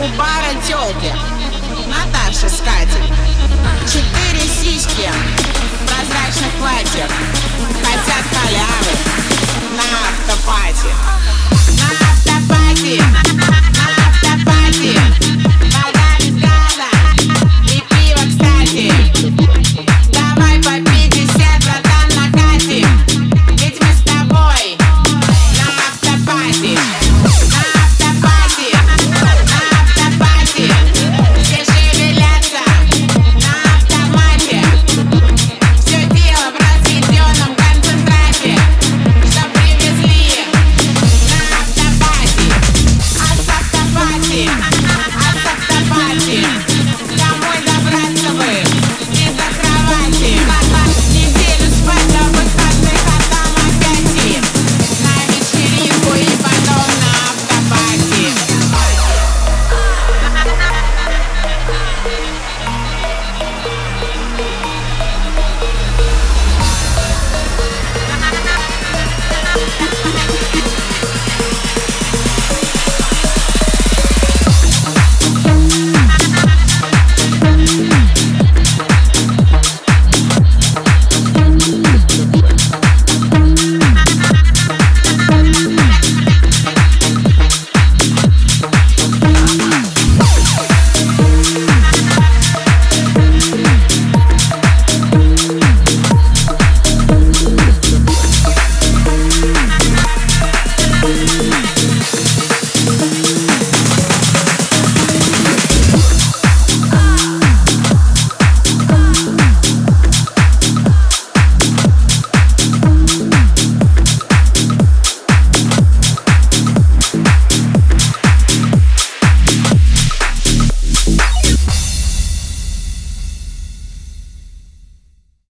у бара тёлки, Наташа Скатик. Четыре сиськи в прозрачных платьях хотят халявы на автопате.